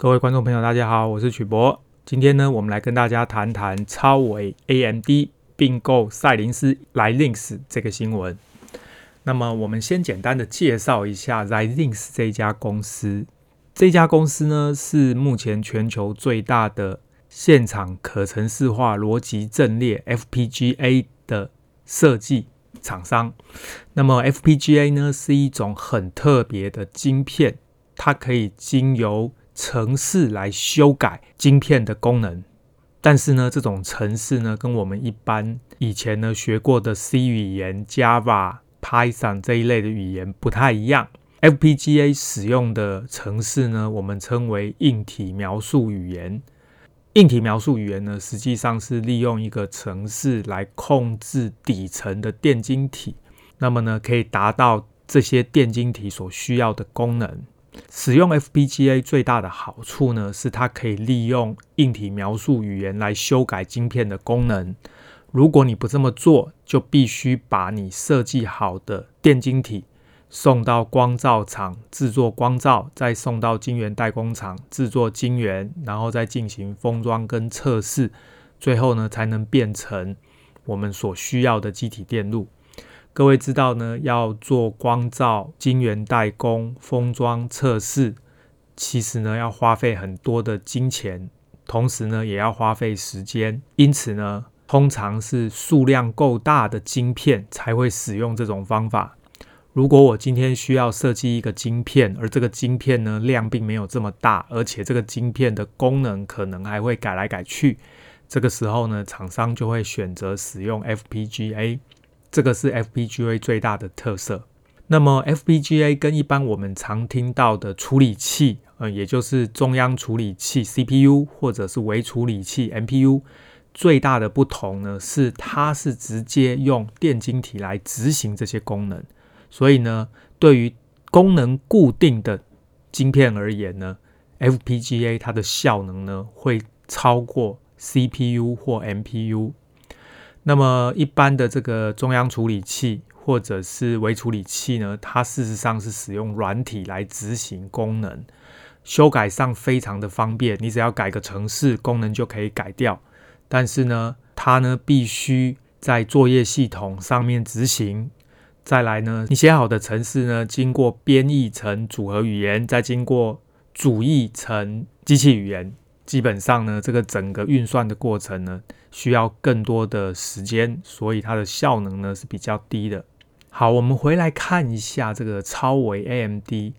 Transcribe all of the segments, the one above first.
各位观众朋友，大家好，我是曲博。今天呢，我们来跟大家谈谈超微 AMD 并购赛灵思 l i n x 这个新闻。那么，我们先简单的介绍一下 Xilinx 这家公司。这家公司呢，是目前全球最大的现场可程式化逻辑阵列 FPGA 的设计厂商。那么，FPGA 呢，是一种很特别的晶片，它可以经由程式来修改晶片的功能，但是呢，这种程式呢，跟我们一般以前呢学过的 C 语言、Java、Python 这一类的语言不太一样。FPGA 使用的程式呢，我们称为硬体描述语言。硬体描述语言呢，实际上是利用一个程式来控制底层的电晶体，那么呢，可以达到这些电晶体所需要的功能。使用 FPGA 最大的好处呢，是它可以利用硬体描述语言来修改晶片的功能。如果你不这么做，就必须把你设计好的电晶体送到光罩厂制作光罩，再送到晶圆代工厂制作晶圆，然后再进行封装跟测试，最后呢，才能变成我们所需要的机体电路。各位知道呢，要做光罩、晶圆代工、封装、测试，其实呢要花费很多的金钱，同时呢也要花费时间。因此呢，通常是数量够大的晶片才会使用这种方法。如果我今天需要设计一个晶片，而这个晶片呢量并没有这么大，而且这个晶片的功能可能还会改来改去，这个时候呢，厂商就会选择使用 FPGA。这个是 FPGA 最大的特色。那么 FPGA 跟一般我们常听到的处理器，呃，也就是中央处理器 CPU 或者是微处理器 MPU，最大的不同呢，是它是直接用电晶体来执行这些功能。所以呢，对于功能固定的晶片而言呢，FPGA 它的效能呢会超过 CPU 或 MPU。那么一般的这个中央处理器或者是微处理器呢，它事实上是使用软体来执行功能，修改上非常的方便，你只要改个程式，功能就可以改掉。但是呢，它呢必须在作业系统上面执行，再来呢，你写好的程式呢，经过编译成组合语言，再经过主译成机器语言。基本上呢，这个整个运算的过程呢，需要更多的时间，所以它的效能呢是比较低的。好，我们回来看一下这个超维 AMD。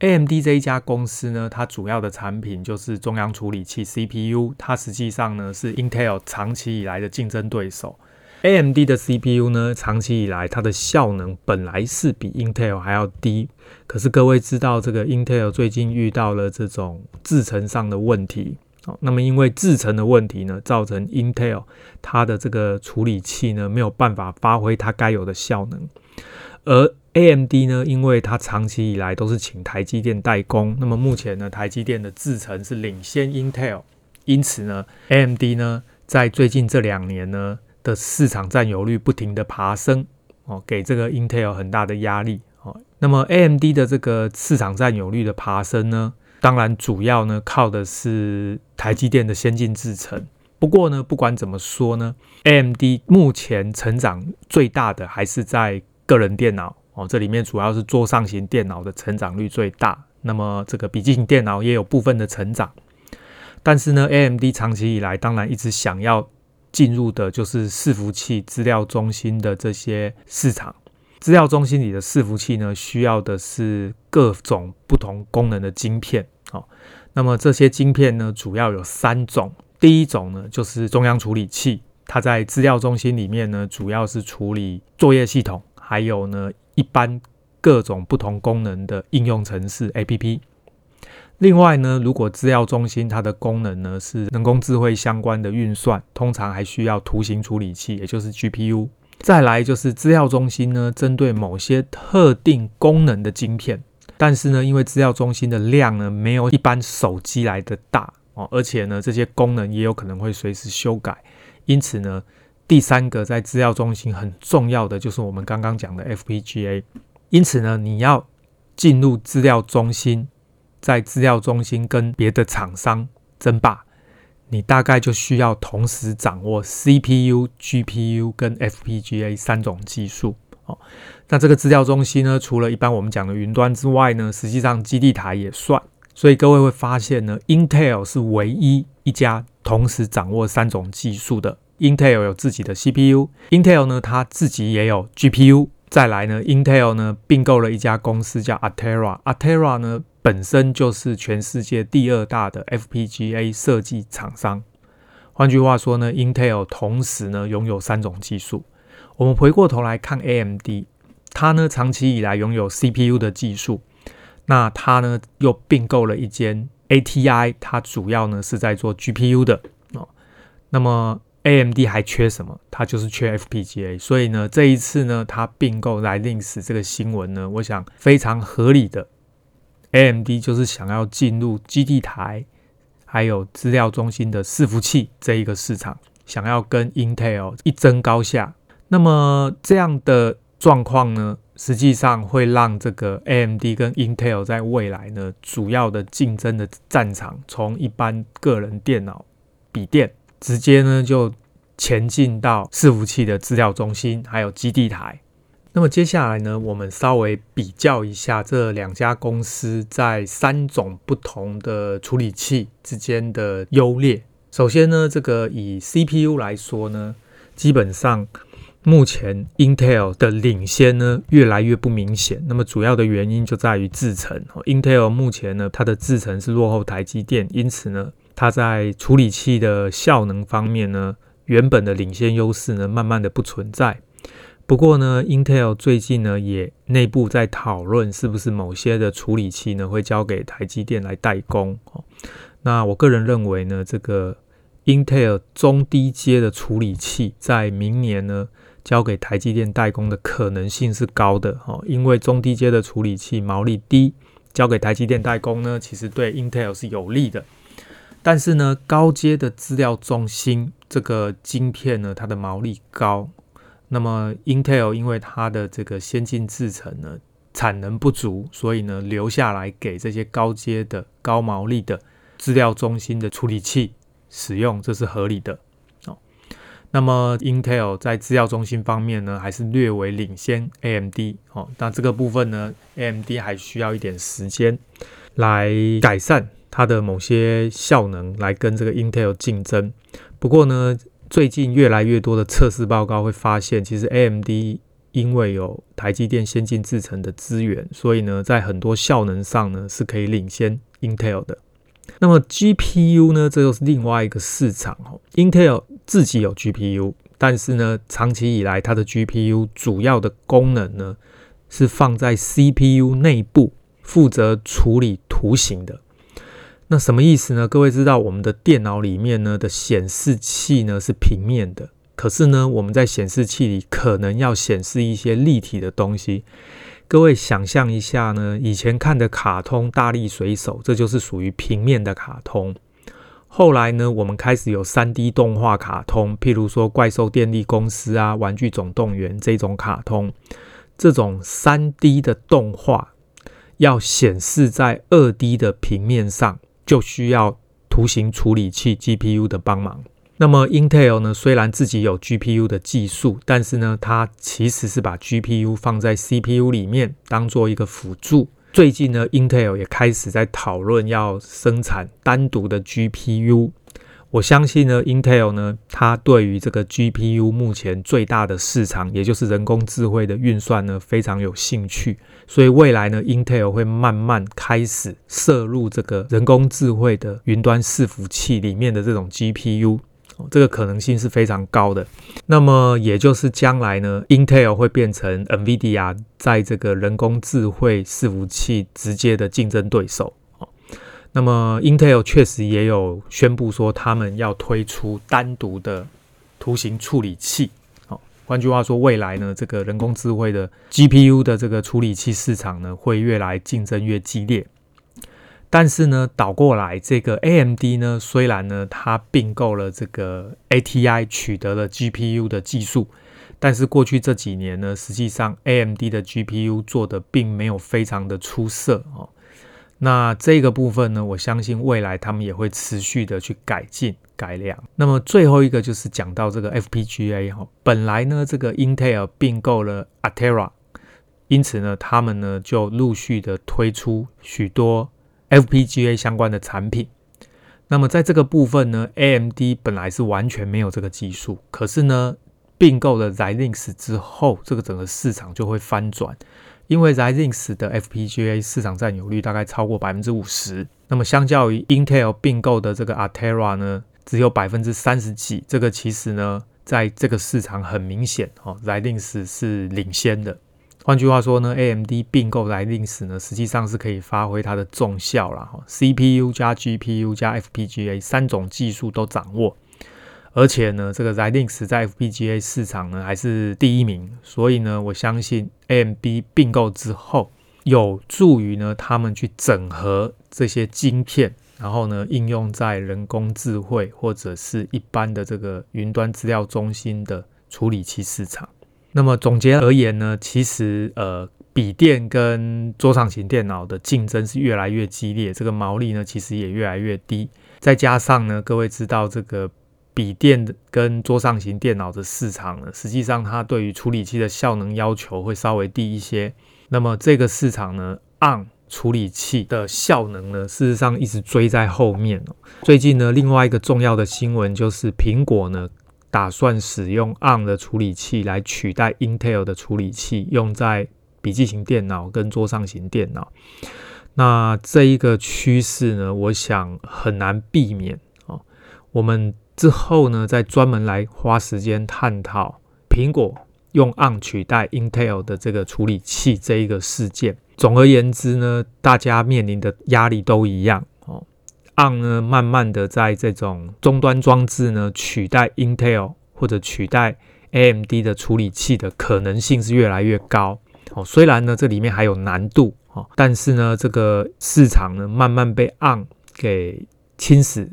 AMD 这一家公司呢，它主要的产品就是中央处理器 CPU，它实际上呢是 Intel 长期以来的竞争对手。AMD 的 CPU 呢，长期以来它的效能本来是比 Intel 还要低，可是各位知道这个 Intel 最近遇到了这种制程上的问题，哦，那么因为制程的问题呢，造成 Intel 它的这个处理器呢没有办法发挥它该有的效能，而 AMD 呢，因为它长期以来都是请台积电代工，那么目前呢，台积电的制程是领先 Intel，因此呢，AMD 呢在最近这两年呢。的市场占有率不停的爬升，哦，给这个 Intel 很大的压力，哦。那么 AMD 的这个市场占有率的爬升呢，当然主要呢靠的是台积电的先进制程。不过呢，不管怎么说呢，AMD 目前成长最大的还是在个人电脑，哦，这里面主要是桌上型电脑的成长率最大。那么这个笔记型电脑也有部分的成长，但是呢，AMD 长期以来当然一直想要。进入的就是伺服器资料中心的这些市场。资料中心里的伺服器呢，需要的是各种不同功能的晶片。好，那么这些晶片呢，主要有三种。第一种呢，就是中央处理器，它在资料中心里面呢，主要是处理作业系统，还有呢，一般各种不同功能的应用程式 APP。另外呢，如果资料中心它的功能呢是人工智慧相关的运算，通常还需要图形处理器，也就是 GPU。再来就是资料中心呢，针对某些特定功能的晶片，但是呢，因为资料中心的量呢没有一般手机来的大哦，而且呢这些功能也有可能会随时修改，因此呢，第三个在资料中心很重要的就是我们刚刚讲的 FPGA。因此呢，你要进入资料中心。在资料中心跟别的厂商争霸，你大概就需要同时掌握 CPU、GPU 跟 FPGA 三种技术。哦，那这个资料中心呢，除了一般我们讲的云端之外呢，实际上基地台也算。所以各位会发现呢，Intel 是唯一一家同时掌握三种技术的。Intel 有自己的 CPU，Intel 呢，它自己也有 GPU。再来呢，Intel 呢并购了一家公司叫 Atera，Atera 呢本身就是全世界第二大的 FPGA 设计厂商。换句话说呢，Intel 同时呢拥有三种技术。我们回过头来看 AMD，它呢长期以来拥有 CPU 的技术，那它呢又并购了一间 ATI，它主要呢是在做 GPU 的哦。那么 AMD 还缺什么？它就是缺 FPGA。所以呢这一次呢它并购 Xilinx 这个新闻呢，我想非常合理的。AMD 就是想要进入基地台还有资料中心的伺服器这一个市场，想要跟 Intel 一争高下。那么这样的状况呢，实际上会让这个 AMD 跟 Intel 在未来呢，主要的竞争的战场，从一般个人电脑、笔电，直接呢就前进到伺服器的资料中心，还有基地台。那么接下来呢，我们稍微比较一下这两家公司在三种不同的处理器之间的优劣。首先呢，这个以 CPU 来说呢，基本上。目前 Intel 的领先呢，越来越不明显。那么主要的原因就在于制程。Intel 目前呢，它的制程是落后台积电，因此呢，它在处理器的效能方面呢，原本的领先优势呢，慢慢的不存在。不过呢，Intel 最近呢，也内部在讨论，是不是某些的处理器呢，会交给台积电来代工哦。那我个人认为呢，这个 Intel 中低阶的处理器在明年呢，交给台积电代工的可能性是高的哈，因为中低阶的处理器毛利低，交给台积电代工呢，其实对 Intel 是有利的。但是呢，高阶的资料中心这个晶片呢，它的毛利高，那么 Intel 因为它的这个先进制程呢，产能不足，所以呢，留下来给这些高阶的高毛利的资料中心的处理器使用，这是合理的哦。那么，Intel 在资料中心方面呢，还是略微领先 AMD 哦。那这个部分呢，AMD 还需要一点时间来改善它的某些效能，来跟这个 Intel 竞争。不过呢，最近越来越多的测试报告会发现，其实 AMD 因为有台积电先进制程的资源，所以呢，在很多效能上呢，是可以领先 Intel 的。那么 GPU 呢，这又是另外一个市场哦。Intel 自己有 GPU，但是呢，长期以来它的 GPU 主要的功能呢，是放在 CPU 内部，负责处理图形的。那什么意思呢？各位知道我们的电脑里面呢的显示器呢是平面的，可是呢，我们在显示器里可能要显示一些立体的东西。各位想象一下呢，以前看的卡通《大力水手》，这就是属于平面的卡通。后来呢，我们开始有 3D 动画卡通，譬如说《怪兽电力公司》啊，《玩具总动员》这种卡通。这种 3D 的动画要显示在 2D 的平面上，就需要图形处理器 GPU 的帮忙。那么 Intel 呢，虽然自己有 GPU 的技术，但是呢，它其实是把 GPU 放在 CPU 里面，当做一个辅助。最近呢，Intel 也开始在讨论要生产单独的 GPU。我相信呢，Intel 呢，它对于这个 GPU 目前最大的市场，也就是人工智慧的运算呢，非常有兴趣。所以未来呢，Intel 会慢慢开始摄入这个人工智慧的云端伺服器里面的这种 GPU。这个可能性是非常高的，那么也就是将来呢，Intel 会变成 NVIDIA 在这个人工智慧伺服器直接的竞争对手。那么 Intel 确实也有宣布说，他们要推出单独的图形处理器。好，换句话说，未来呢，这个人工智慧的 GPU 的这个处理器市场呢，会越来竞争越激烈。但是呢，倒过来，这个 AMD 呢，虽然呢，它并购了这个 ATI，取得了 GPU 的技术，但是过去这几年呢，实际上 AMD 的 GPU 做的并没有非常的出色哦。那这个部分呢，我相信未来他们也会持续的去改进改良。那么最后一个就是讲到这个 FPGA 哈，本来呢这个 Intel 并购了 Atera，因此呢他们呢就陆续的推出许多 FPGA 相关的产品。那么在这个部分呢，AMD 本来是完全没有这个技术，可是呢并购了 Xilinx 之后，这个整个市场就会翻转。因为 Xilinx 的 FPGA 市场占有率大概超过百分之五十，那么相较于 Intel 并购的这个 Altera 呢，只有百分之三十几。这个其实呢，在这个市场很明显哦，Xilinx 是领先的。换句话说呢，AMD 并购 Xilinx 呢，实际上是可以发挥它的重效了哈，CPU 加 GPU 加 FPGA 三种技术都掌握。而且呢，这个 Zilinx 在 FPGA 市场呢还是第一名，所以呢，我相信 A M B 并购之后，有助于呢他们去整合这些晶片，然后呢应用在人工智慧或者是一般的这个云端资料中心的处理器市场。那么总结而言呢，其实呃，笔电跟桌上型电脑的竞争是越来越激烈，这个毛利呢其实也越来越低，再加上呢，各位知道这个。笔电跟桌上型电脑的市场呢，实际上它对于处理器的效能要求会稍微低一些。那么这个市场呢，ARM 处理器的效能呢，事实上一直追在后面。最近呢，另外一个重要的新闻就是苹果呢，打算使用 ARM 的处理器来取代 Intel 的处理器，用在笔记型电脑跟桌上型电脑。那这一个趋势呢，我想很难避免哦。我们。之后呢，再专门来花时间探讨苹果用 ARM 取代 Intel 的这个处理器这一个事件。总而言之呢，大家面临的压力都一样哦。ARM 呢，慢慢的在这种终端装置呢取代 Intel 或者取代 AMD 的处理器的可能性是越来越高哦。虽然呢，这里面还有难度哦，但是呢，这个市场呢慢慢被 ARM 给侵蚀，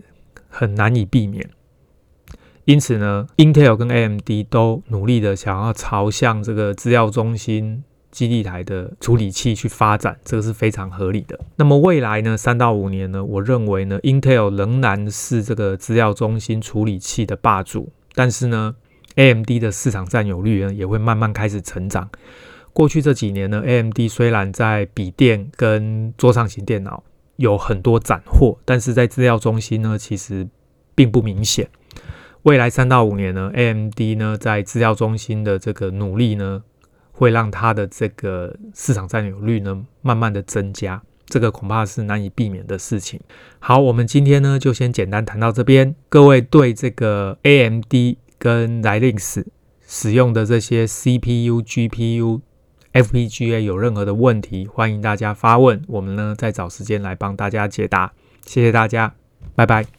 很难以避免。因此呢，Intel 跟 AMD 都努力的想要朝向这个资料中心基地台的处理器去发展，这个是非常合理的。那么未来呢，三到五年呢，我认为呢，Intel 仍然是这个资料中心处理器的霸主，但是呢，AMD 的市场占有率呢也会慢慢开始成长。过去这几年呢，AMD 虽然在笔电跟桌上型电脑有很多斩获，但是在资料中心呢，其实并不明显。未来三到五年呢，AMD 呢在资料中心的这个努力呢，会让它的这个市场占有率呢慢慢的增加，这个恐怕是难以避免的事情。好，我们今天呢就先简单谈到这边。各位对这个 AMD 跟 Linux 使用的这些 CPU、GPU、FPGA 有任何的问题，欢迎大家发问，我们呢再找时间来帮大家解答。谢谢大家，拜拜。